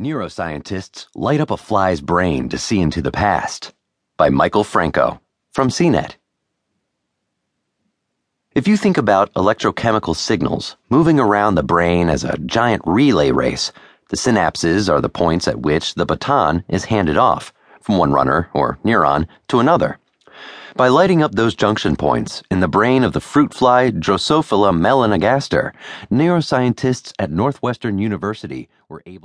Neuroscientists Light Up a Fly's Brain to See into the Past by Michael Franco from CNET. If you think about electrochemical signals moving around the brain as a giant relay race, the synapses are the points at which the baton is handed off from one runner or neuron to another. By lighting up those junction points in the brain of the fruit fly Drosophila melanogaster, neuroscientists at Northwestern University were able